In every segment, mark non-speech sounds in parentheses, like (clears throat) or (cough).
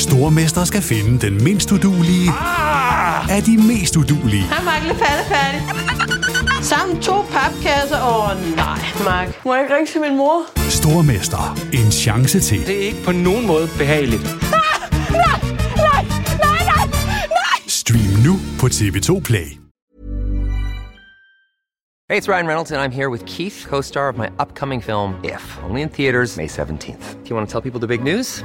Stormester skal finde den mindst udulige af de mest udulige. Hej, Mark. Lidt færdig. Sammen to papkasser. Åh, oh, nej, Mark. Må jeg ikke ringe til min mor? Stormester. En chance til. Det er ikke på nogen måde behageligt. Nej, nej, nej, nej, nej. Stream nu på TV2 Play. Hey, it's Ryan Reynolds, and I'm here with Keith, co star of my upcoming film, If, only in theaters, May 17th. Do you want to tell people the big news?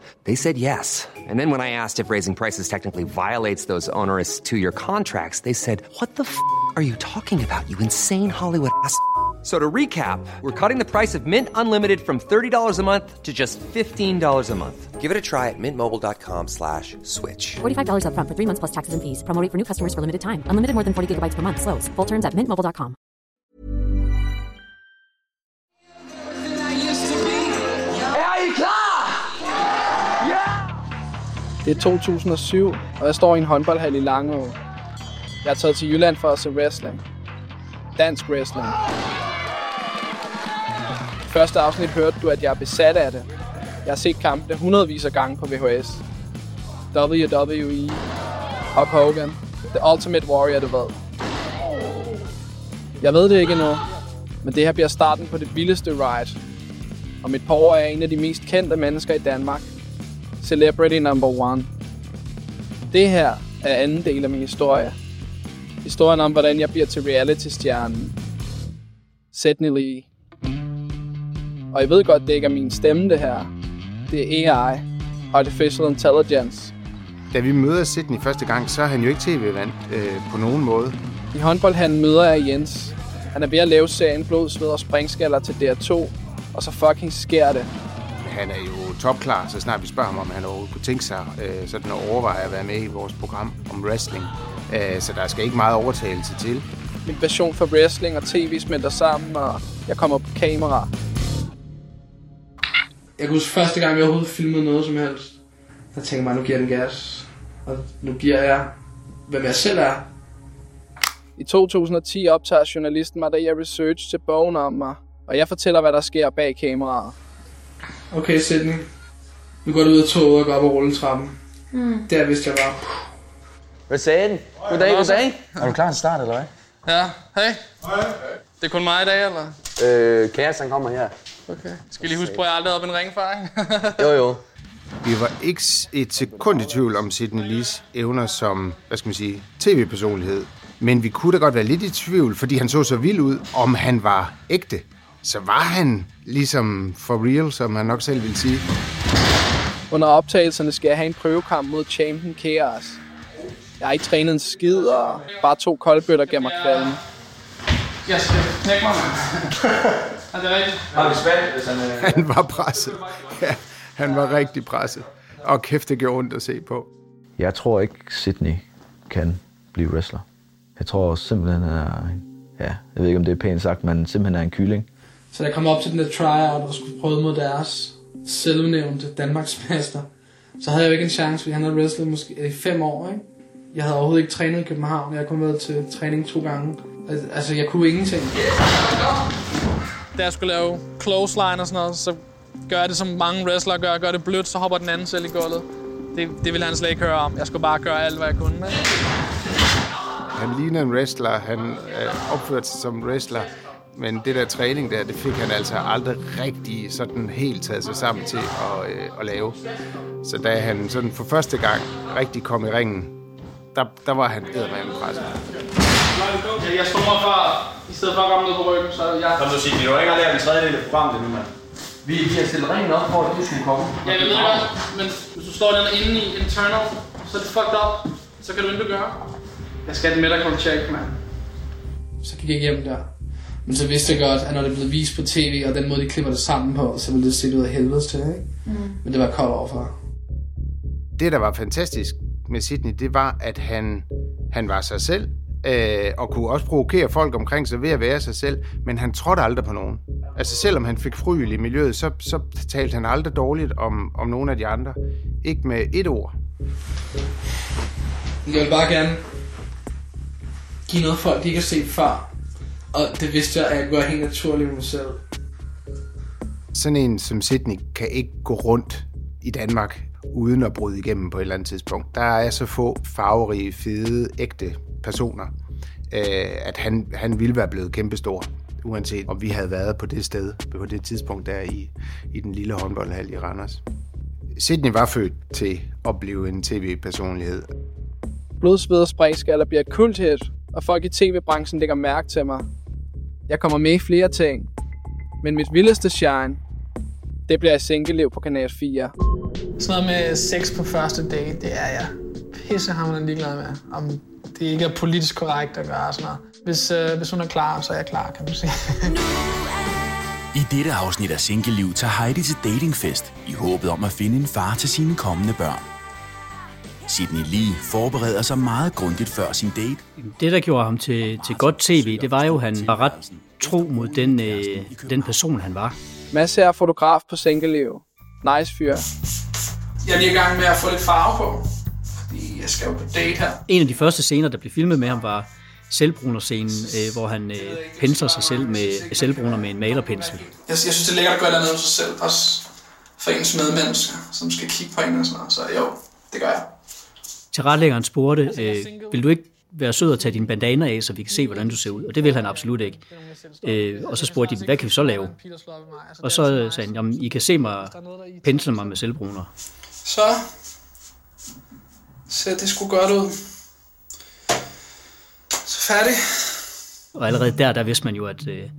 They said yes. And then when I asked if raising prices technically violates those onerous two year contracts, they said, What the f are you talking about, you insane Hollywood ass? So to recap, we're cutting the price of Mint Unlimited from $30 a month to just $15 a month. Give it a try at mintmobile.com slash switch. $45 upfront for three months plus taxes and fees. Promo for new customers for limited time. Unlimited more than 40 gigabytes per month. Slows. Full terms at mintmobile.com. Det er 2007, og jeg står i en håndboldhal i Langeå. Jeg er taget til Jylland for at se wrestling. Dansk wrestling. I første afsnit hørte du, at jeg er besat af det. Jeg har set kampene hundredvis af gange på VHS. WWE, Hulk Hogan, The Ultimate Warrior, du ved. Jeg ved det ikke endnu, men det her bliver starten på det vildeste ride. Om et par år er jeg en af de mest kendte mennesker i Danmark. Celebrity number one. Det her er anden del af min historie. Historien om, hvordan jeg bliver til reality-stjernen. Sydney Lee. Og jeg ved godt, det ikke er min stemme, det her. Det er AI. Artificial Intelligence. Da vi møder Sydney første gang, så er han jo ikke tv-vant øh, på nogen måde. I håndboldhandlen møder jeg Jens. Han er ved at lave serien Blod, Sved og Springskaller til DR2. Og så fucking sker det. Han er jo topklar, så snart vi spørger ham, om han overhovedet kunne tænke sig øh, sådan at overveje at være med i vores program om wrestling. Øh, så der skal ikke meget overtagelse til. Min passion for wrestling og tv smelter sammen, og jeg kommer på kamera. Jeg kan huske første gang, jeg overhovedet filmede noget som helst. Der tænker jeg mig, nu giver den gas. Og nu giver jeg, hvem jeg selv er. I 2010 optager journalisten mig, da jeg research til bogen om mig. Og jeg fortæller, hvad der sker bag kameraet. Okay, Sydney. Nu går du ud af toget og går op ad rulletrappen. Mm. Der vidste jeg bare. Hvad sagde den? Goddag, goddag. Er du klar til start, eller hvad? Ja, hej. Det er kun mig i dag, eller? Øh, han kommer her. Okay. Skal lige huske på, at jeg aldrig har en ringfejring? Jo, jo. (laughs) Vi var ikke et sekund i tvivl om Sidney Lees evner som, hvad skal man sige, tv-personlighed. Men vi kunne da godt være lidt i tvivl, fordi han så så vild ud, om han var ægte. Så var han ligesom for real, som han nok selv ville sige. Under optagelserne skal jeg have en prøvekamp mod Champion Chaos. Jeg har ikke trænet en skid, og bare to koldbøtter gennem mig kvalme. Jeg skal knække mig, mand. er det rigtigt? Hvis han er... Han var presset. Ja, han var rigtig presset. Og kæft, det gjorde ondt at se på. Jeg tror ikke, Sydney kan blive wrestler. Jeg tror simpelthen, han er... Ja, jeg ved ikke, om det er pænt sagt, men simpelthen er en kylling. Så jeg kom op til den der tryout og skulle prøve mod deres selvnævnte Danmarksmester. Så havde jeg jo ikke en chance, fordi han havde wrestlet måske i fem år, ikke? Jeg havde overhovedet ikke trænet i København. Jeg kun været til træning to gange. Al- Altså, jeg kunne ingenting. Da jeg skulle lave clothesline og sådan noget, så gør jeg det, som mange wrestlere gør. Gør det blødt, så hopper den anden selv i gulvet. Det, det ville han slet ikke høre om. Jeg skulle bare gøre alt, hvad jeg kunne. Ikke? Han ligner en wrestler. Han øh, opførte sig som wrestler. Men det der træning der, det fik han altså aldrig rigtig sådan helt taget sig sammen til at, øh, at lave. Så da han sådan for første gang rigtig kom i ringen, der, der var han eddermame presset. Jeg står mig for, i stedet for at komme ned på ryggen, så jeg... Kom så sige, vi har ikke lært en tredjedel af programmet endnu, mand. Vi, vi har stillet ringen op for, at du skulle komme. Ja, jeg ved godt, men hvis du står den inde i internal, så er det fucked up. Så kan du intet gøre. Jeg skal have et medical check, mand. Så gik jeg hjem der. Men så vidste jeg godt, at når det blev vist på tv, og den måde, de klipper det sammen på, så ville det se ud af helvedes til, ikke? Mm. Men det var koldt overfor. det, der var fantastisk med Sydney, det var, at han, han var sig selv, øh, og kunne også provokere folk omkring sig ved at være sig selv, men han trådte aldrig på nogen. Altså selvom han fik fryl i miljøet, så, så talte han aldrig dårligt om, om nogen af de andre. Ikke med et ord. Jeg vil bare gerne give noget folk, de ikke har set før. Og det vidste jeg, at jeg kunne helt naturligt med mig selv. Sådan en som Sydney kan ikke gå rundt i Danmark uden at bryde igennem på et eller andet tidspunkt. Der er så få farverige, fede, ægte personer, øh, at han, han ville være blevet kæmpestor, uanset om vi havde været på det sted, på det tidspunkt der i, i den lille håndboldhal i Randers. Sydney var født til at blive en tv-personlighed. Blod, sved og spredskaller bliver et kulthit, og folk i tv-branchen lægger mærke til mig. Jeg kommer med i flere ting, men mit vildeste shine, det bliver et single på Kanal 4. Sådan noget med sex på første date, det er jeg pissehammerende ligeglad med. Om det ikke er politisk korrekt at gøre sådan noget. Hvis, øh, hvis hun er klar, så er jeg klar, kan man sige. (laughs) I dette afsnit af Single-liv tager Heidi til datingfest i håbet om at finde en far til sine kommende børn. Sydney Lee forbereder sig meget grundigt før sin date. Det, der gjorde ham til, til godt tv, det var jo, at han var ret tro mod den, øh, den person, han var. Mads er fotograf på Sænkeløv. Nice fyr. Jeg er lige i gang med at få lidt farve på, fordi jeg skal jo på date her. En af de første scener, der blev filmet med ham, var selvbrunerscenen, øh, hvor han øh, pensler sig selv med selvbruner med en malerpensel. Jeg, jeg synes, det er lækkert at gøre noget sig selv, også for ens medmennesker, som skal kigge på en og sådan noget. Så jo, det gør jeg. Tilretlæggeren spurgte, øh, vil du ikke være sød at tage din bandana af, så vi kan se, hvordan du ser ud? Og det vil han absolut ikke. Øh, og så spurgte de, hvad kan vi så lave? Og så sagde han, jamen, I kan se mig pensle mig med selvbruner. Så ser det skulle godt ud. Så færdig. Og allerede der, der vidste man jo, at øh, her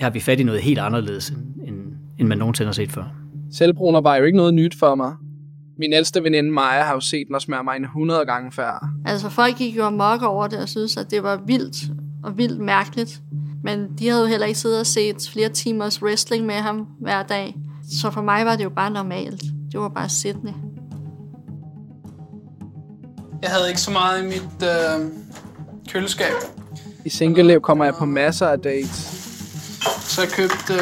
har vi fat i noget helt anderledes, end, end man nogensinde har set før. Selvbruner var jo ikke noget nyt for mig. Min ældste veninde Maja har jo set mig smøre mig en 100 gange før. Altså folk gik jo amok over det og synes, at det var vildt og vildt mærkeligt. Men de havde jo heller ikke siddet og set flere timers wrestling med ham hver dag. Så for mig var det jo bare normalt. Det var bare Sydney. Jeg havde ikke så meget i mit øh, køleskab. I Single kommer jeg på masser af dates. Så jeg købte øh,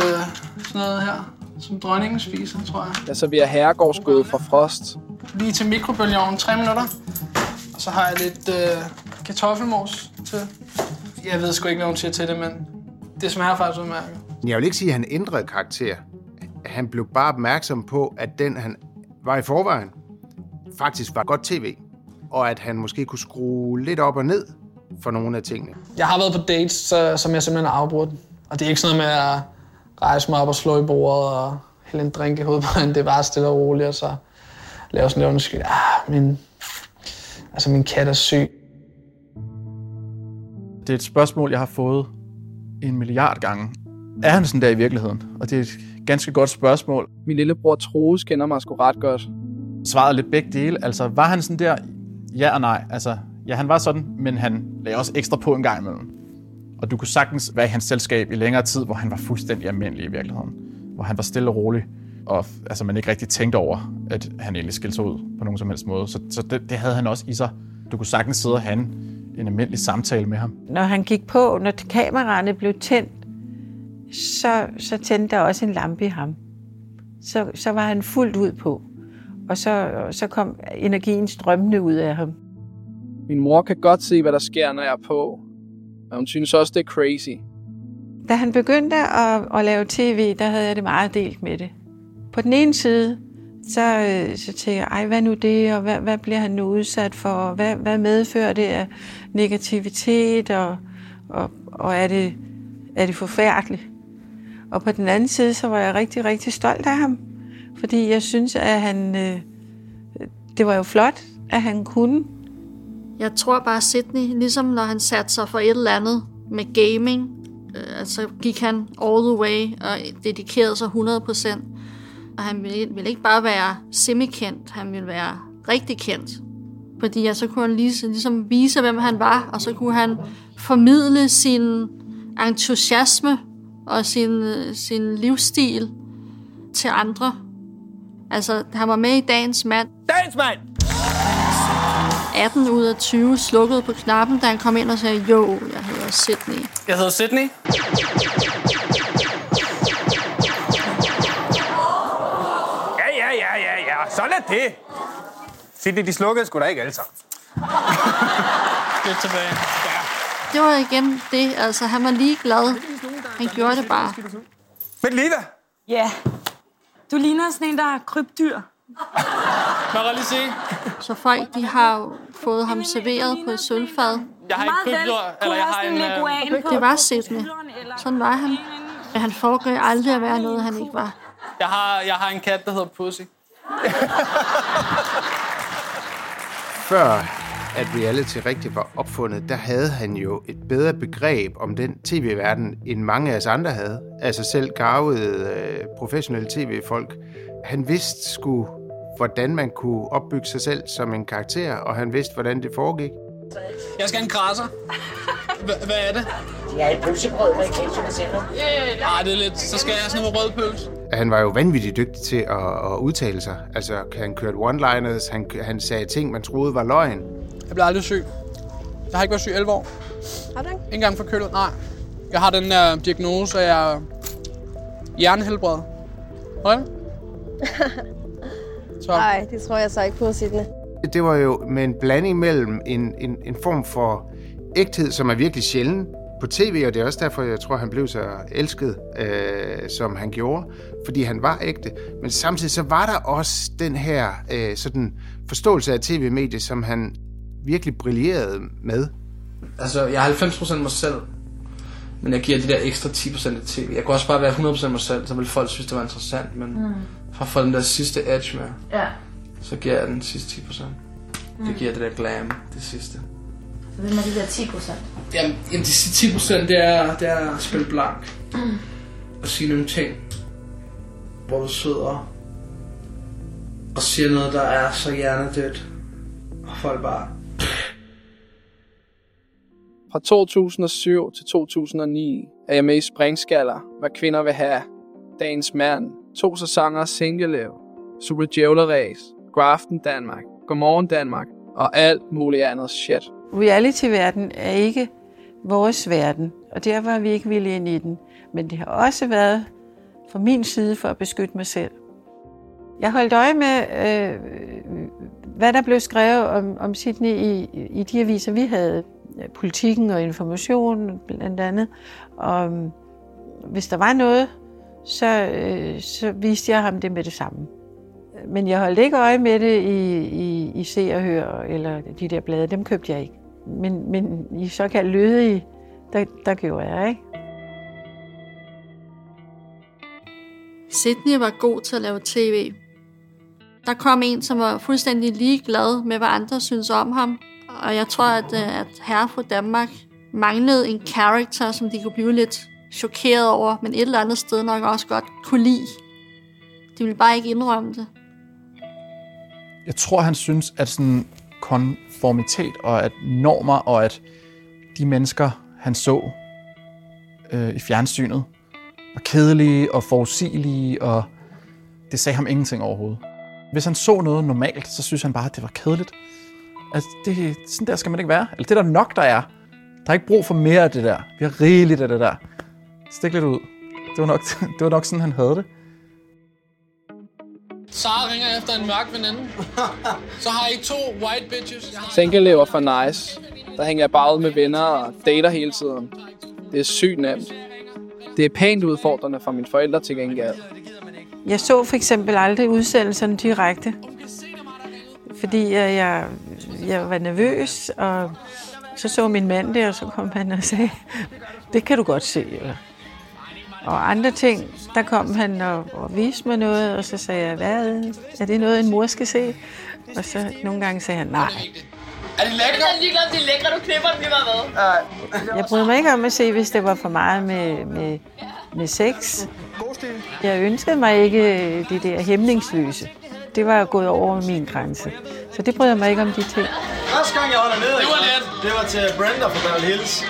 sådan noget her, som dronningen spiser, tror jeg. Jeg serverer herregårdsgåde fra Frost. Lige til mikrobølgeovnen 3 minutter. Og så har jeg lidt øh, kartoffelmos til. Jeg ved sgu ikke, hvad hun siger til det, men det smager faktisk udmærket. Jeg vil ikke sige, at han ændrede karakter. Han blev bare opmærksom på, at den, han var i forvejen, faktisk var godt tv. Og at han måske kunne skrue lidt op og ned for nogle af tingene. Jeg har været på dates, så, som jeg simpelthen har afbrudt. Og det er ikke sådan noget med at rejse mig op og slå i bordet og hælde en drink i hovedet på hende. Det bare stille og roligt, og så lave sådan lidt undskyld. Ah, min, altså min kat er syg. Det er et spørgsmål, jeg har fået en milliard gange. Er han sådan der i virkeligheden? Og det er et ganske godt spørgsmål. Min lillebror Troels kender mig sgu ret godt. Svaret er lidt begge dele. Altså, var han sådan der? Ja og nej. Altså, ja, han var sådan, men han lagde også ekstra på en gang imellem. Og du kunne sagtens være i hans selskab i længere tid, hvor han var fuldstændig almindelig i virkeligheden. Hvor han var stille og rolig, og altså, man ikke rigtig tænkte over, at han egentlig skilte sig ud på nogen som helst måde. Så, så det, det havde han også i sig. Du kunne sagtens sidde og have en, en almindelig samtale med ham. Når han gik på, når kameraerne blev tændt, så, så tændte der også en lampe i ham. Så, så var han fuldt ud på. Og så, så kom energien strømmende ud af ham. Min mor kan godt se, hvad der sker, når jeg er på og hun synes også, det er crazy. Da han begyndte at, at lave tv, der havde jeg det meget delt med det. På den ene side, så, øh, så tænkte jeg, ej, hvad nu det, og hvad, hvad bliver han nu udsat for, og hvad, hvad medfører det af negativitet, og, og, og er, det, er det forfærdeligt? Og på den anden side, så var jeg rigtig, rigtig stolt af ham, fordi jeg synes, at han, øh, det var jo flot, at han kunne. Jeg tror bare, Sydney, ligesom når han satte sig for et eller andet med gaming, øh, så gik han all the way og dedikerede sig 100%. Og han ville, ville ikke bare være semi-kendt, han ville være rigtig kendt. Fordi ja, så kunne han lige, ligesom vise, hvem han var, og så kunne han formidle sin entusiasme og sin, øh, sin livsstil til andre. Altså, han var med i Dagens Mand. Dagens Mand! 18 ud af 20 slukkede på knappen, da han kom ind og sagde, jo, jeg hedder Sydney. Jeg hedder Sydney. Ja, ja, ja, ja, ja. Sådan er det. Sidney, de slukkede sgu da ikke alle sammen. (laughs) Lidt tilbage. Ja. Det var igen det, altså han var lige glad. Han gjorde det bare. Men Liva! Ja, du ligner sådan en, der er krybdyr. (laughs) Så folk, de har jo fået ham serveret på et sølvfad. Jeg har ikke krybdyr, Kunne eller jeg har en... en øh. Det var Sidney. Sådan var han. Men han foregav aldrig at være noget, han ikke var. Jeg har, jeg har en kat, der hedder Pussy. Før at reality rigtig var opfundet, der havde han jo et bedre begreb om den tv-verden, end mange af os andre havde. Altså selv garvede øh, professionelle tv-folk. Han vidste sgu, hvordan man kunne opbygge sig selv som en karakter, og han vidste, hvordan det foregik. Jeg skal have en krasser. Hva- hvad er det? Ja, et pølsebrød med ketchup og sennep. Nej, det er lidt... Så skal jeg have sådan noget rød pølse. Han var jo vanvittigt dygtig til at, at udtale sig. Altså, han kørte one-liners, han, han sagde ting, man troede var løgn. Jeg bliver aldrig syg. Jeg har ikke været syg i 11 år. Har du ikke? Ikke engang forkølet, nej. Jeg har den der diagnose, at jeg er hjernehelbred. Hold. (laughs) Nej, det tror jeg så ikke på, Sidney. Det var jo med en blanding mellem en, en, en form for ægthed, som er virkelig sjælden på tv, og det er også derfor, jeg tror, han blev så elsket, øh, som han gjorde, fordi han var ægte. Men samtidig så var der også den her øh, sådan forståelse af tv-mediet, som han virkelig brillerede med. Altså, jeg er 90% mig selv, men jeg giver de der ekstra 10% af tv. Jeg kunne også bare være 100% mig selv, så ville folk synes, det var interessant, men Mm. For at få den der sidste edge med, Ja. så giver jeg den sidste 10%. Mm. Det giver det der glam, det sidste. Hvem er de der 10 procent? Jamen, jamen de sidste 10% det er, det er at spille blank. Og sige nogle ting, hvor du sidder og siger noget, der er så hjernedødt. Og folk bare... Fra 2007 til 2009 er jeg med i Springskaller, hvad kvinder vil have. Dagens mand, to sæsoner af Single Super Djævler Race, Graften Danmark, Godmorgen Danmark og alt muligt andet shit. Reality-verden er ikke vores verden, og derfor har vi ikke ville ind i den. Men det har også været fra min side for at beskytte mig selv. Jeg holdt øje med, øh, hvad der blev skrevet om, om Sydney i, i de aviser, vi havde. Politikken og information blandt andet. Og hvis der var noget, så, øh, så viste jeg ham det med det samme. Men jeg holdt ikke øje med det i, i, i Se og Hør, eller de der blade, dem købte jeg ikke. Men, men i såkaldt lødige, der, der gjorde jeg, ikke? Sydney var god til at lave tv. Der kom en, som var fuldstændig ligeglad med, hvad andre synes om ham. Og jeg tror, at, øh, at Herre fra Danmark manglede en karakter, som de kunne blive lidt chokeret over, men et eller andet sted nok også godt kunne lide. De ville bare ikke indrømme det. Jeg tror, han synes, at sådan konformitet og at normer og at de mennesker, han så øh, i fjernsynet, var kedelige og forudsigelige, og det sagde ham ingenting overhovedet. Hvis han så noget normalt, så synes han bare, at det var kedeligt. Altså, det, sådan der skal man ikke være. Eller det er der nok, der er. Der er ikke brug for mere af det der. Vi har rigeligt af det der. Stik lidt ud. Det var nok, (laughs) det var nok sådan, han havde det. Sara ringer efter en mørk veninde. Så har I to white bitches. Jeg har... Single var for nice. Der hænger jeg bare ud med venner og dater hele tiden. Det er sygt nemt. Det er pænt udfordrende for mine forældre til gengæld. Jeg så for eksempel aldrig udsendelserne direkte, fordi jeg, jeg, jeg var nervøs, og så så min mand det, og så kom han og sagde, det kan du godt se. Eller. Og andre ting, der kom han og, og viste mig noget, og så sagde jeg, hvad er det noget, en mor skal se? Og så nogle gange sagde han, nej. Er de lækre? Jeg er ligeglad, om de er lækre, du knipper dem lige meget hvad. Jeg bryder mig ikke om at se, hvis det var for meget med, med, med sex. Jeg ønskede mig ikke det der hæmningsløse. Det var gået over min grænse. Så det bryder jeg mig ikke om de ting. Første gang, jeg holder ned, Det var det var til Brenda fra Beverly Hills.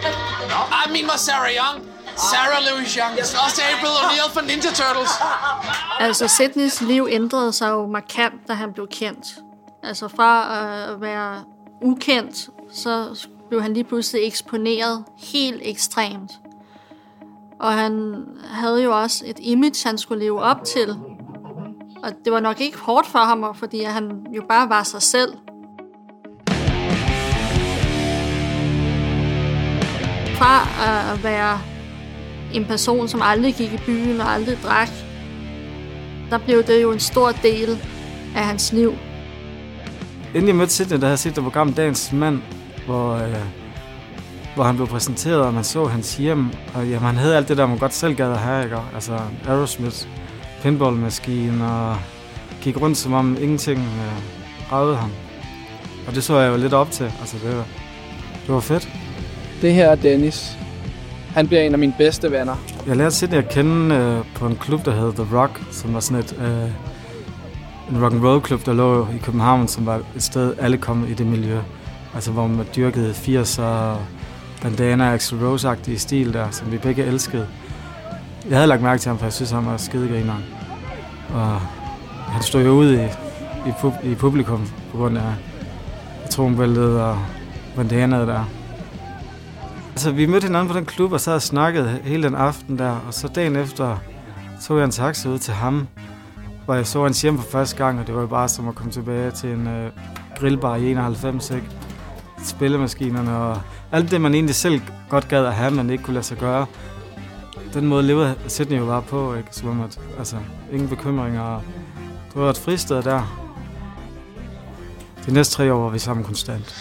(laughs) Ej, min var Sarah Young. Sarah Louis Young. Også April O'Neil fra Ninja Turtles. Altså, Sidneys liv ændrede sig jo markant, da han blev kendt. Altså fra at være ukendt, så blev han lige pludselig eksponeret helt ekstremt. Og han havde jo også et image, han skulle leve op til. Og det var nok ikke hårdt for ham, fordi han jo bare var sig selv. Fra at være en person, som aldrig gik i byen og aldrig drak, der blev det jo en stor del af hans liv. Inden jeg mødte Sidney, der havde jeg set det program Dagens Mand, hvor, øh, hvor han blev præsenteret, og man så hans hjem. Og jamen, han havde alt det der, man godt selv gad at have, ikke? Altså Aerosmith, pinballmaskine, og gik rundt som om ingenting øh, ragede ham. Og det så jeg jo lidt op til. Altså, det var, det var fedt. Det her er Dennis. Han bliver en af mine bedste venner. Jeg lærte Sidney at kende øh, på en klub, der hed The Rock, som var sådan et... Øh, en rock and roll klub, der lå i København, som var et sted, alle kom i det miljø. Altså, hvor man dyrkede 80'er, bandana, Axl Rose-agtige stil der, som vi begge elskede. Jeg havde lagt mærke til ham, for jeg synes, han var skidegrineren. Og han stod jo ude i, i, pub, i publikum på grund af atomvældet og bandanaet der. Altså, vi mødte hinanden på den klub og sad og snakkede hele den aften der, og så dagen efter tog jeg en taxa ud til ham, hvor jeg så hans hjem for første gang, og det var jo bare som at komme tilbage til en øh, grillbar i 91, ikke? Spillemaskinerne og alt det, man egentlig selv godt gad at have, men ikke kunne lade sig gøre. Den måde levede Sydney jo bare på, ikke? Som om at, altså, ingen bekymringer. Det var et fristed der. De næste tre år var vi sammen konstant.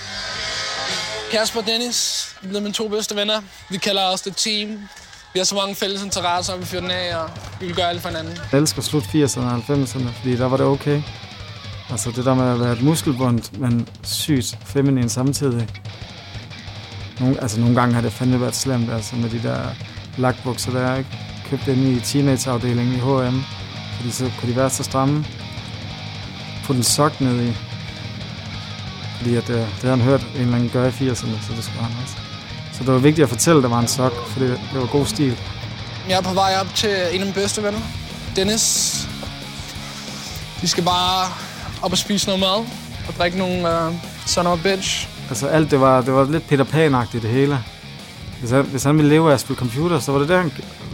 Kasper og Dennis er blevet mine to bedste venner. Vi kalder os det Team. Vi har så mange fælles interesser, og vi fyrer den af, og vi vil gøre alt for hinanden. Jeg elsker slut 80'erne og 90'erne, fordi der var det okay. Altså det der med at være et muskelbånd, men sygt feminin samtidig. Nogle, altså nogle gange har det fandme været slemt, altså med de der lakbukser der, ikke? Købt ind i teenageafdelingen i H&M, fordi så kunne de være så stramme. Få den sok ned i. Fordi at, øh, det havde han hørt en eller anden gøre i 80'erne, så det skulle han også. Så det var vigtigt at fortælle, at der var en sok, for det, det var god stil. Jeg er på vej op til en af mine bedste venner, Dennis. Vi skal bare op og spise noget mad og drikke nogle uh, son of bitch. Altså alt, det var, det var lidt Peter pan det hele. Hvis han, hvis han ville leve af at spille computer, så var det det, han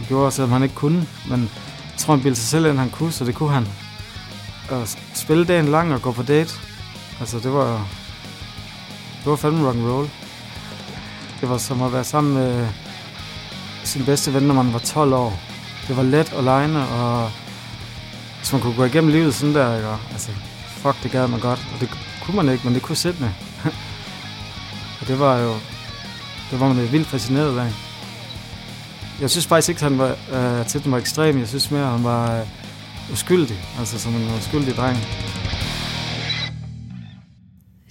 gjorde, selvom han ikke kunne. Men jeg tror, han bildte sig selv ind, han kunne, så det kunne han. At spille dagen lang og gå på date, altså det var, det var fandme rock and roll. Det var som at være sammen med sin bedste ven, når man var 12 år. Det var let og lejende, og hvis man kunne gå igennem livet sådan der, ikke? altså, fuck, det gad man godt. Og det kunne man ikke, men det kunne Sidney. (laughs) og det var jo, det var man jo vildt fascineret af. Jeg synes faktisk ikke, at han var, øh, til den var ekstrem. Jeg synes mere, at han var øh, uskyldig. Altså som en uskyldig dreng.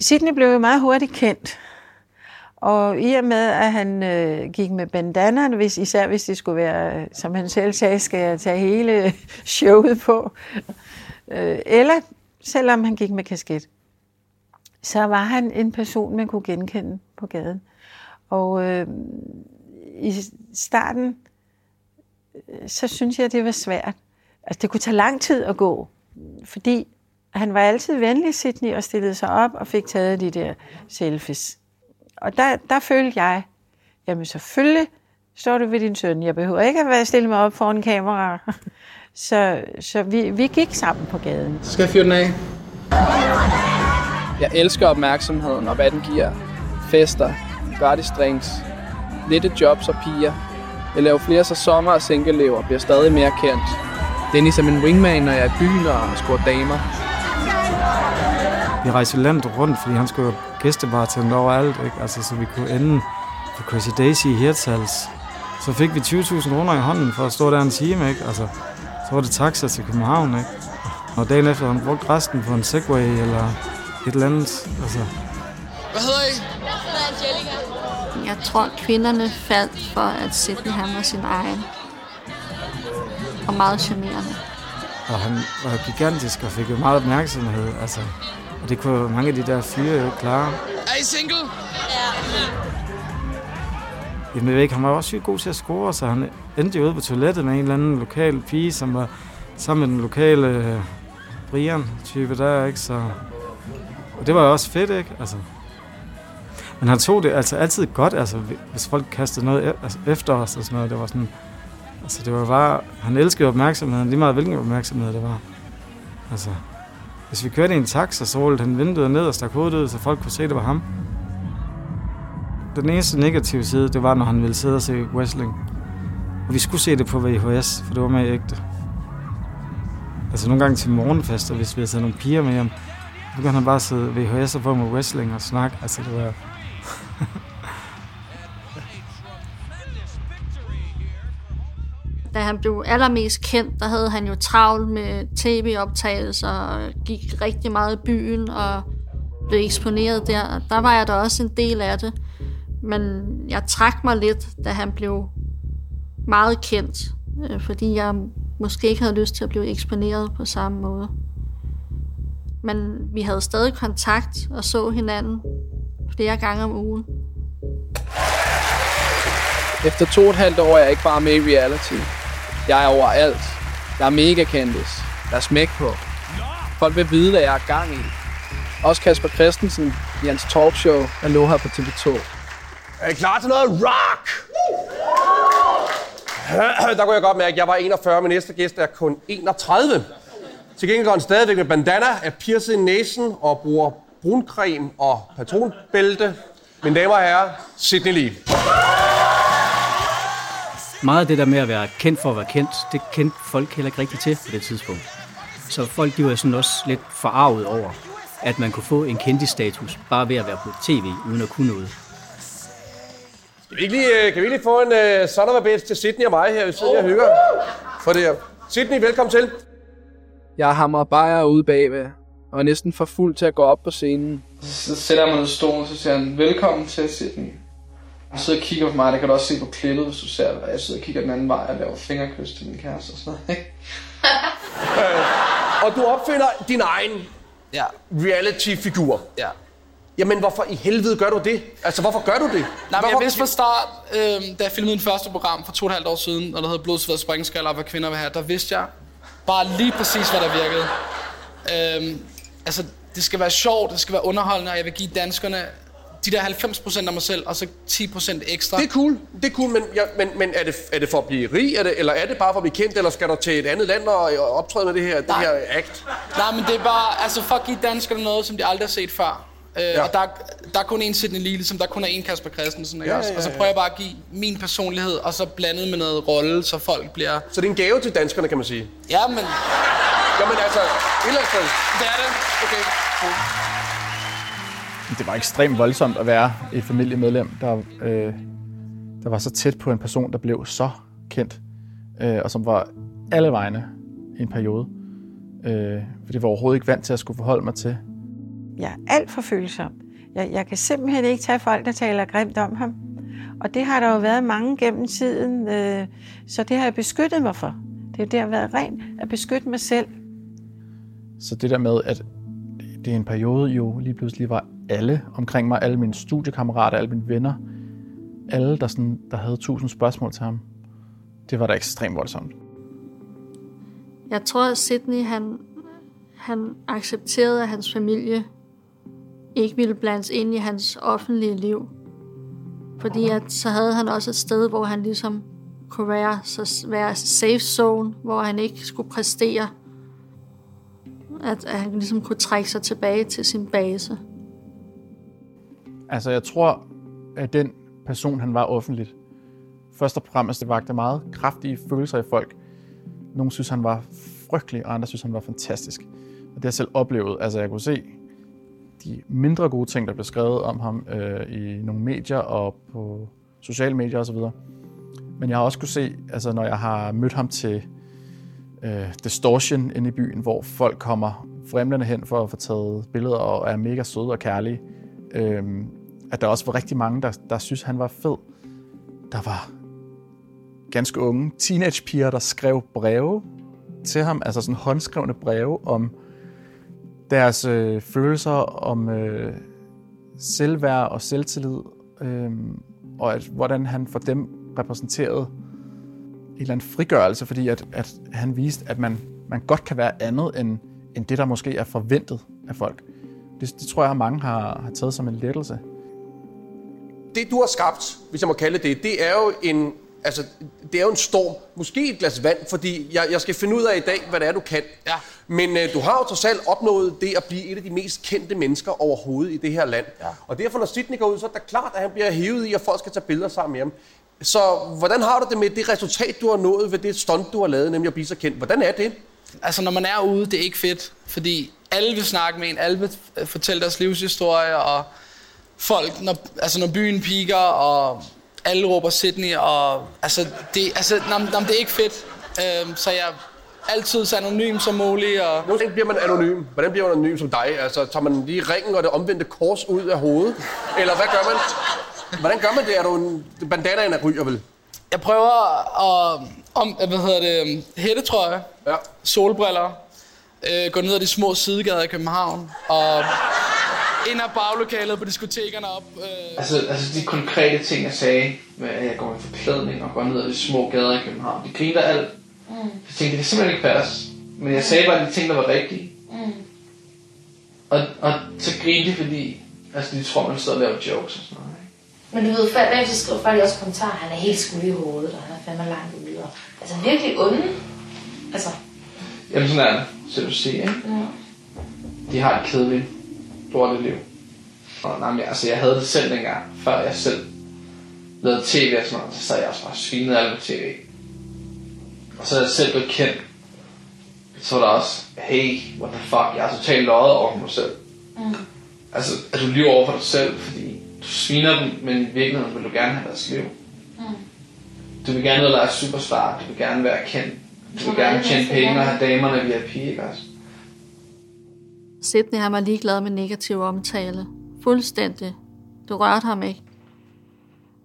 Sidney blev jo meget hurtigt kendt. Og i og med, at han øh, gik med bandana, hvis, især hvis det skulle være, øh, som han selv sagde, skal jeg tage hele (laughs) showet på, øh, eller selvom han gik med kasket, så var han en person, man kunne genkende på gaden. Og øh, i starten, øh, så synes jeg, det var svært. Altså, det kunne tage lang tid at gå, fordi han var altid venlig, Sydney, og stillede sig op og fik taget de der selfies. Og der, der følte jeg, jamen selvfølgelig står du ved din søn. Jeg behøver ikke at være stille mig op foran kamera. (laughs) Så, så vi, vi gik sammen på gaden. Så skal jeg fyre den af. Jeg elsker opmærksomheden og hvad den giver. Fester, gratis drinks, lette jobs og piger. Jeg laver flere sæsoner og single bliver stadig mere kendt. Dennis er min wingman, når jeg er i byen og scorer damer. Vi rejste landet rundt, fordi han skulle jo gæstebartende overalt, ikke? Altså, så vi kunne ende på Crazy Daisy i Hirtshals. Så fik vi 20.000 kroner i hånden for at stå der en time, ikke? Altså, så var det taxa til København, ikke? Og dagen efter han brugte resten på en Segway eller et eller andet. Altså. Hvad hedder I? Jeg hedder Angelica. Jeg tror, kvinderne faldt for, at Sidney han var sin egen. Og meget charmerende. Og han var gigantisk og fik jo meget opmærksomhed. Altså, og det kunne mange af de der fyre jo klare. Er I single? Ja. Jamen, jeg ved ikke, han var også sygt god til at score, så han endte jo ude på toilettet med en eller anden lokal pige, som var sammen med den lokale øh, Brian-type der, ikke? Så Og det var jo også fedt, ikke? Altså, men han tog det altså altid godt, altså, hvis folk kastede noget e- altså, efter os og sådan noget. Det var sådan, altså, det var bare, han elskede opmærksomheden, lige meget hvilken opmærksomhed det var. Altså, hvis vi kørte i en taxa, så rullede han vinduet ned og stak hovedet ud, så folk kunne se, det var ham. Den eneste negative side, det var, når han ville sidde og se wrestling. Og vi skulle se det på VHS, for det var med ægte. Altså nogle gange til morgenfester, hvis vi havde taget nogle piger med hjem, så kunne han bare sidde VHS og på med wrestling og snakke. Altså det var... (laughs) Da han blev allermest kendt, der havde han jo travlt med tv-optagelser og gik rigtig meget i byen og blev eksponeret der. Der var jeg da også en del af det. Men jeg trak mig lidt, da han blev meget kendt, øh, fordi jeg måske ikke havde lyst til at blive eksponeret på samme måde. Men vi havde stadig kontakt og så hinanden flere gange om ugen. Efter to og et halvt år er jeg ikke bare med i reality. Jeg er overalt. Jeg er mega kendis. Der er smæk på. Folk vil vide, hvad jeg er gang i. Også Kasper Christensen i hans talkshow Aloha på TV2. Er I klar til noget rock? (clears throat) Der kunne jeg godt mærke, at jeg var 41, men næste gæst er kun 31. Til gengæld går han stadigvæk med bandana, er pierced i næsen og bruger bruncreme og patronbælte. Mine damer og herrer, Sydney Lee. Meget af det der med at være kendt for at være kendt, det kendte folk heller ikke rigtig til på det tidspunkt. Så folk de var sådan også lidt forarvet over, at man kunne få en kendis-status bare ved at være på tv, uden at kunne noget. Skal vi ikke lige, øh, kan vi ikke lige få en uh, son of a bitch til Sydney og mig her, hvis jeg hygger for det her. Sydney, velkommen til. Jeg hammer bare ude bagved, og er næsten for fuld til at gå op på scenen. Så sætter ned i stolen, så siger han, velkommen til Sydney. Han sidder og kigger på mig, det kan du også se på klippet, hvis du ser det. Jeg sidder og kigger den anden vej og laver fingerkys til min kæreste og sådan noget, ikke? Og du opfinder din egen ja. reality-figur. Ja. Jamen, hvorfor i helvede gør du det? Altså, hvorfor gør du det? Nej, men jeg Hvorfor- vidste fra start, øh, da jeg filmede min første program for to og et halvt år siden, og der hedder Blodsved springskaller, hvad kvinder vil have, der vidste jeg bare lige præcis, hvad der virkede. Øh, altså, det skal være sjovt, det skal være underholdende, og jeg vil give danskerne de der 90% af mig selv, og så 10% ekstra. Det er cool, det er cool, men, ja, men, men er, det, er det for at blive rig, er det, eller er det bare for at blive kendt, eller skal du til et andet land og, optræde med det her, det her act? Nej, men det er bare, altså for at give danskerne noget, som de aldrig har set før. Øh, ja. Og der, er- der er kun én Sidney Lee, ligesom der kun er én Kasper Christensen, ikke Ja, også? ja, Og så ja. prøver jeg bare at give min personlighed, og så blandet med noget rolle, så folk bliver... Så det er en gave til danskerne, kan man sige? Ja, men... Jamen altså, et eller andet sted. Det er det. Okay. Cool. Det var ekstremt voldsomt at være et familiemedlem, der, øh, der var så tæt på en person, der blev så kendt, øh, og som var alle vegne i en periode. Øh, for det var overhovedet ikke vant til at skulle forholde mig til. Jeg er alt for følsom. Jeg, jeg kan simpelthen ikke tage folk, der taler grimt om ham. Og det har der jo været mange gennem tiden, øh, så det har jeg beskyttet mig for. Det, det har været rent at beskytte mig selv. Så det der med, at det i en periode jo lige pludselig var alle omkring mig, alle mine studiekammerater, alle mine venner, alle, der, sådan, der havde tusind spørgsmål til ham, det var da ekstremt voldsomt. Jeg tror, at Sydney, han, han accepterede, at hans familie ikke ville blandes ind i hans offentlige liv. Fordi at, så havde han også et sted, hvor han ligesom kunne være, så være safe zone, hvor han ikke skulle præstere. At, at han ligesom kunne trække sig tilbage til sin base. Altså, jeg tror, at den person, han var offentligt, først og fremmest, altså, det vagte meget kraftige følelser i folk. Nogle synes, han var frygtelig, og andre synes, han var fantastisk. Og det har jeg selv oplevet. Altså, jeg kunne se de mindre gode ting, der blev skrevet om ham øh, i nogle medier og på sociale medier osv. Men jeg har også kunne se, altså, når jeg har mødt ham til øh, Distortion inde i byen, hvor folk kommer fremlende hen for at få taget billeder og er mega søde og kærlige, øh, at der også var rigtig mange, der, der synes, han var fed. Der var ganske unge teenagepiger, der skrev breve til ham, altså sådan håndskrevne breve om deres øh, følelser, om øh, selvværd og selvtillid, øh, og at, hvordan han for dem repræsenterede en eller anden frigørelse, fordi at, at han viste, at man, man godt kan være andet end, end det, der måske er forventet af folk. Det, det tror jeg, mange har, har taget som en lettelse. Det, du har skabt, hvis jeg må kalde det, det er jo en, altså, det er jo en storm. Måske et glas vand, fordi jeg, jeg skal finde ud af i dag, hvad det er, du kan. Ja. Men øh, du har jo trods alt opnået det at blive et af de mest kendte mennesker overhovedet i det her land. Ja. Og derfor, når Sidney går ud, så er det klart, at han bliver hævet i, at folk skal tage billeder sammen med ham. Så hvordan har du det med det resultat, du har nået ved det stunt, du har lavet, nemlig at blive så kendt? Hvordan er det? Altså, når man er ude, det er ikke fedt, fordi alle vil snakke med en, alle vil fortælle deres livshistorie, og folk, når, altså når byen piker, og alle råber Sydney, og altså, det, altså, nam, nam, det er ikke fedt. Øhm, så jeg altid så anonym som muligt. Og... Hvordan bliver man anonym? Hvordan bliver man anonym som dig? Altså, tager man lige ringen og det omvendte kors ud af hovedet? Eller hvad gør man? Hvordan gør man det? Er du en bandana af ryger vel? Jeg prøver at, om, hvad hedder det, hættetrøje, ja. solbriller, øh, gå ned ad de små sidegader i København, og ind ad baglokalet på diskotekerne op. Øh. Altså, altså de konkrete ting, jeg sagde, med at jeg går med forklædning og går ned ad de små gader i København, de griner alt. Mm. Jeg tænkte, det kan simpelthen ikke passe. Men jeg sagde bare de ting, der var rigtige. Mm. Og, og så grinte de, fordi altså, de tror, man sidder og laver jokes og sådan noget. Men du ved, bagefter skriver folk også kommentarer, han er helt skud i hovedet, og han er fandme langt ude. Og, altså virkelig onde. Altså, Jamen sådan er det, så du siger, ikke? ja. De har et kedeligt, dårligt liv. Og nej, men, altså, jeg havde det selv dengang, før jeg selv lavede tv og sådan noget, så sad jeg også bare svinede alt på tv. Og så er jeg selv blevet kendt. Så var der også, hey, what the fuck, jeg er totalt løjet over mig selv. Mm. Altså, at du lyver over for dig selv, fordi du sviner dem, men i virkeligheden vil du gerne have deres liv. Mm. Du vil gerne være superstar, du vil gerne være kendt. Du vil gerne er tjene penge og have damerne VIP, ikke også? Sidney han var ligeglad med negativ omtale. Fuldstændig. Du rørte ham ikke.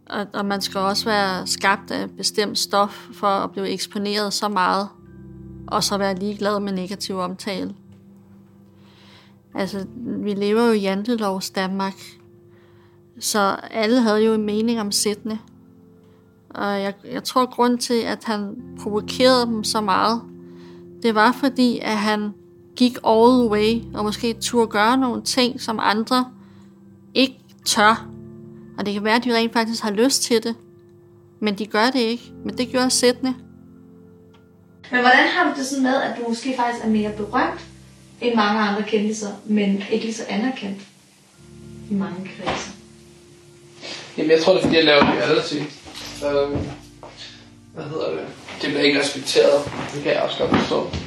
Og, og man skal også være skabt af bestemt stof for at blive eksponeret så meget, og så være ligeglad med negativ omtale. Altså, vi lever jo i jantelovs Danmark, så alle havde jo en mening om Sidney. Og jeg, jeg tror, grund til, at han provokerede dem så meget, det var fordi, at han gik all the way, og måske turde gøre nogle ting, som andre ikke tør. Og det kan være, at de rent faktisk har lyst til det, men de gør det ikke. Men det gjorde Sidney. Men hvordan har du det sådan med, at du måske faktisk er mere berømt end mange andre kendiser, men ikke lige så anerkendt i mange kredse? Jamen, jeg tror, det er fordi, jeg laver reality. Øhm, hvad hedder det? Det bliver ikke respekteret. Det kan jeg også godt forstå.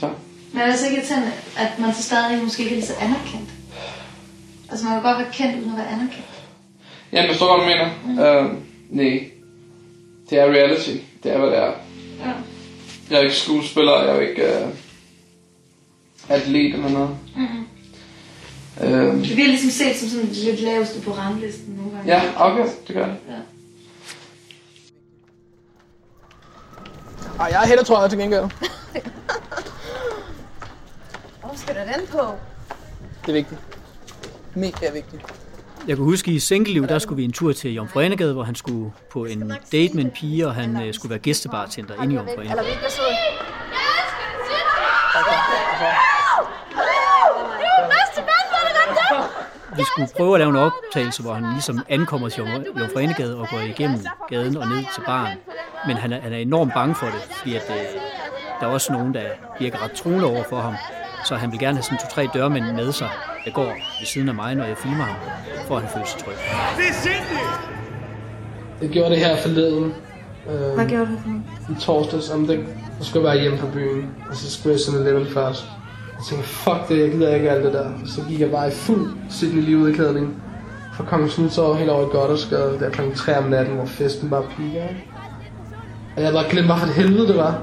Så. Men er det så ikke irriterende, at man så stadig måske ikke er lige så anerkendt? Altså man kan godt være kendt uden at være anerkendt. Jamen, jeg forstår, hvad du mener. Mm. Øhm, nej. Det er reality. Det er, hvad det er. Ja. Jeg er ikke skuespiller, jeg er ikke øh, atlet eller noget. Mm-hmm. Øhm, Det bliver ligesom set som sådan lidt laveste på ranglisten nogle gange. ja, okay, det gør det. Ja. Ej, jeg er heller tror jeg til gengæld. (laughs) Der den på? Det er vigtigt. Mega vigtigt. Jeg kan huske, i single der skulle vi en tur til Jomfru Anegade, hvor han skulle på en date med en pige, og han øh, skulle være gæstebartender inde i Jomfru Eller Anegade. vi skulle prøve at lave en optagelse, hvor han ligesom ankommer til Jomfru Jomfru Anegade og går igennem gaden og ned til baren. Men han er, han er enormt bange for det, fordi at, øh, der er også nogen, der virker ret troende over for ham. Så han vil gerne have sådan to-tre dørmænd med sig, der går ved siden af mig, når jeg filmer ham, for at han føler sig tryg. Det er Sydney! Jeg gjorde det her forleden. Øh, Hvad gjorde du for? I torsdags, om det, så skulle jeg være hjemme fra byen, og så skulle jeg sådan lidt først. Jeg tænkte, fuck det, jeg gider ikke alt det der. Og så gik jeg bare i fuld Sydney lige ud i klædning. For Kongens Nytorv helt over i Goddersgade, der kl. 3 om natten, hvor festen bare ikke? Og jeg bare glemte, hvad for et helvede det var.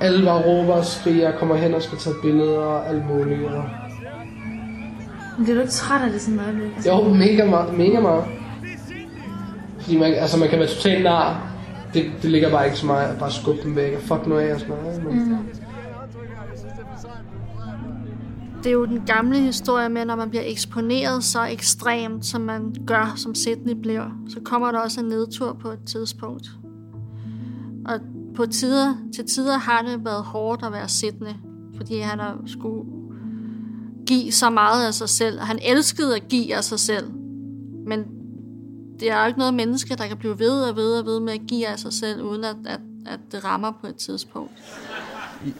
Alle bare råber og skriger, kommer hen og skal tage billeder og alt muligt. Og... Men bliver du ikke træt af det sådan øjeblik? Altså, Jo, mega meget. Mega meget. Fordi man, altså, man kan være totalt nar. Det, det ligger bare ikke så meget at bare skubbe dem væk og fuck nu af og sådan noget. Men, Mm. Det er jo den gamle historie med, når man bliver eksponeret så ekstremt, som man gør, som Sydney bliver, så kommer der også en nedtur på et tidspunkt. Og på tider, til tider har det været hårdt at være Sydney, fordi han har skulle give så meget af sig selv. Han elskede at give af sig selv. Men det er jo ikke noget menneske, der kan blive ved og ved og ved med at give af sig selv, uden at, at, at det rammer på et tidspunkt.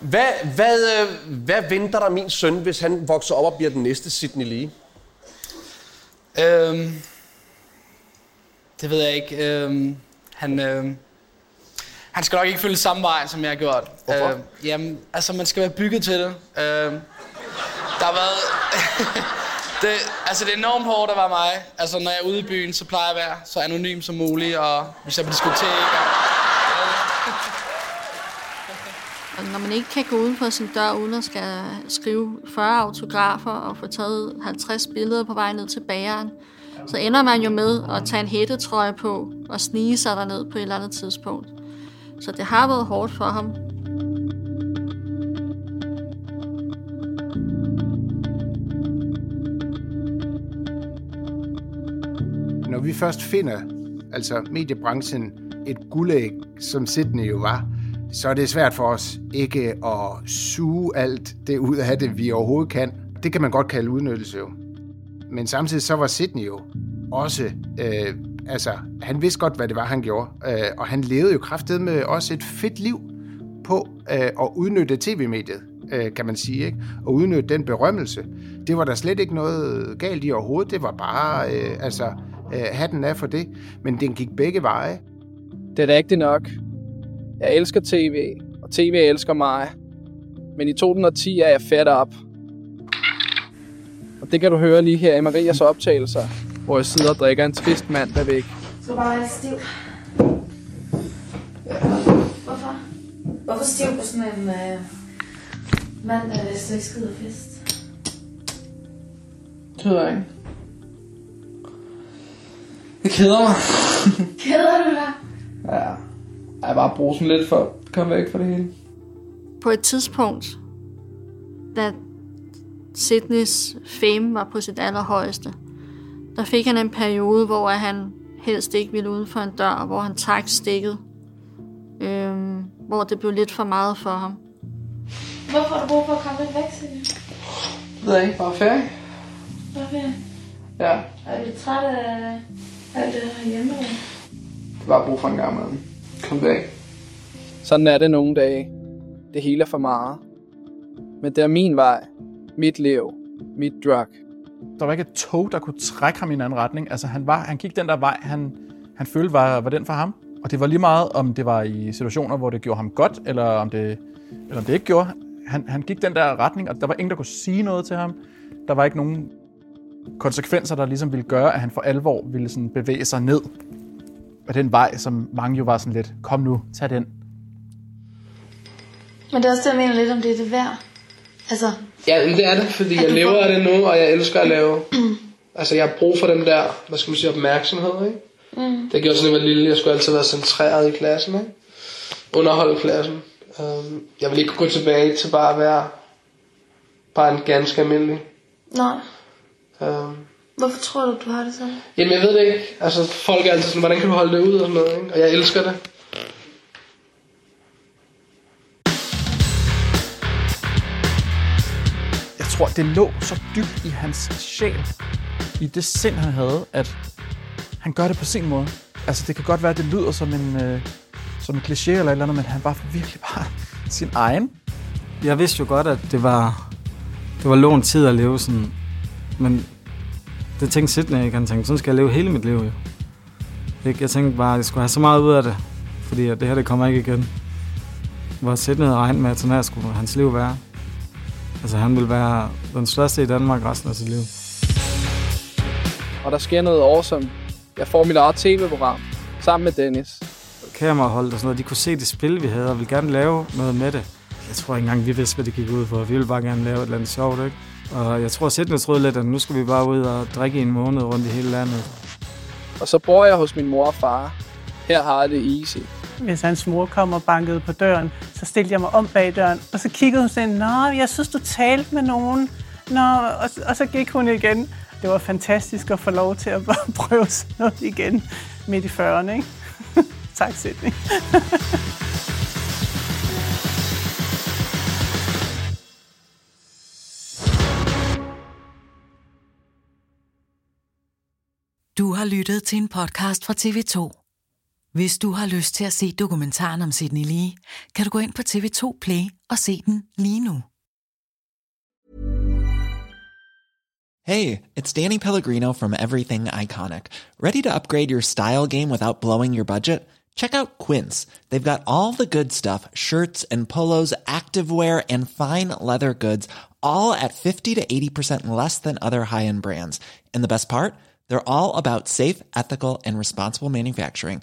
Hvad, hvad, øh, hvad venter der min søn, hvis han vokser op og bliver den næste Sidney Lee? Øhm, det ved jeg ikke. Øhm, han, øhm, han skal nok ikke følge samme vej, som jeg har gjort. Hvorfor? Øhm, jamen, altså man skal være bygget til det. Øhm, der har været... (laughs) det, altså det er enormt hårdt at være mig. Altså når jeg er ude i byen, så plejer jeg at være så anonym som muligt, og hvis jeg er på diskotek... Og når man ikke kan gå uden for sin dør, uden at skal skrive 40 autografer og få taget 50 billeder på vej ned til bageren, så ender man jo med at tage en hættetrøje på og snige sig derned på et eller andet tidspunkt. Så det har været hårdt for ham. Når vi først finder, altså mediebranchen, et guldæg, som Sydney jo var, så er det svært for os ikke at suge alt det ud af det, vi overhovedet kan. Det kan man godt kalde udnyttelse jo. Men samtidig så var Sydney jo også, øh, altså han vidste godt, hvad det var, han gjorde. Øh, og han levede jo kraftet med også et fedt liv på øh, at udnytte tv-mediet, øh, kan man sige, ikke? Og udnytte den berømmelse. Det var der slet ikke noget galt i overhovedet. Det var bare, øh, altså, øh, hatten af for det. Men den gik begge veje. Det er da ikke nok. Jeg elsker tv, og tv elsker mig. Men i 2010 er jeg fat op. Og det kan du høre lige her i Marias optagelser, hvor jeg sidder og drikker en trist mand der væk. Så bare lidt stiv. Hvorfor? Hvorfor stiv på sådan en øh, mand, der slet ikke skider fest? Det ved jeg ikke. Det keder mig. (laughs) Keder du dig? Ja. Jeg bare bruger sådan lidt for at komme væk fra det hele. På et tidspunkt, da Sydneys fame var på sit allerhøjeste, der fik han en periode, hvor han helst ikke ville uden for en dør, og hvor han trak stikket. Øhm, hvor det blev lidt for meget for ham. Hvorfor har du brug for at komme lidt væk, Silje? Ved jeg ikke, bare ferie. Hvorfor? Ja, Er du træt af alt det her hjemme? det bare brug for en gang med Kom væk. Sådan er det nogle dage. Det hele er for meget. Men det er min vej. Mit liv. Mit drug. Der var ikke et tog, der kunne trække ham i en anden retning. Altså, han, var, han gik den der vej, han, han følte var, var den for ham. Og det var lige meget, om det var i situationer, hvor det gjorde ham godt, eller om det, eller om det ikke gjorde. Han, han gik den der retning, og der var ingen, der kunne sige noget til ham. Der var ikke nogen konsekvenser, der ligesom ville gøre, at han for alvor ville sådan bevæge sig ned af den vej, som mange jo var sådan lidt, kom nu, tag den. Men det er også det, jeg mener lidt, om det er det værd. Altså, Ja, men det er det, fordi jeg lever af det nu, og jeg elsker at lave. altså, jeg har brug for den der, hvad skal man sige, opmærksomhed, ikke? mm. Det gjorde sådan, at jeg var lille. Jeg skulle altid være centreret i klassen, ikke? Underholde klassen. Um, jeg vil ikke gå tilbage til bare at være bare en ganske almindelig. nej. Um, Hvorfor tror du, du har det sådan? jamen, jeg ved det ikke. Altså, folk er altid sådan, hvordan kan du holde det ud og sådan noget, ikke? Og jeg elsker det. Tror, det lå så dybt i hans sjæl, i det sind, han havde, at han gør det på sin måde. Altså, det kan godt være, at det lyder som en, øh, som en kliché eller et eller andet, men han var virkelig bare (laughs) sin egen. Jeg vidste jo godt, at det var, det var lånt tid at leve sådan. Men det tænkte Sidney ikke. Han tænkte, sådan skal jeg leve hele mit liv jo. Ikke? Jeg tænkte bare, at jeg skulle have så meget ud af det. Fordi at det her, det kommer ikke igen. Hvor Sidney havde regnet med, at sådan her skulle hans liv være. Altså han ville være den største i Danmark resten af sit liv. Og der sker noget awesome. Jeg får mit eget tv-program sammen med Dennis. Kamerahold og sådan noget, de kunne se det spil, vi havde, og ville gerne lave noget med det. Jeg tror ikke engang, vi vidste, hvad det gik ud for. Vi ville bare gerne lave et eller andet sjovt, ikke? Og jeg tror, Sidney troede lidt, at nu skal vi bare ud og drikke en måned rundt i hele landet. Og så bor jeg hos min mor og far. Her har jeg det easy hvis hans mor kom og bankede på døren, så stillede jeg mig om bag døren, og så kiggede hun sådan, Nå, jeg synes, du talte med nogen. Nå, og, og så gik hun igen. Det var fantastisk at få lov til at (laughs) prøve sådan noget igen midt i 40'erne, ikke? (laughs) tak, Sidney. du har lyttet til en podcast fra TV2. Hvis du har lyst til at se dokumentaren om Sidney Lee, kan du gå ind på TV2 Play og se den lige nu. Hey, it's Danny Pellegrino from Everything Iconic. Ready to upgrade your style game without blowing your budget? Check out Quince. They've got all the good stuff shirts and polos, activewear, and fine leather goods, all at 50 to 80% less than other high end brands. And the best part? They're all about safe, ethical, and responsible manufacturing.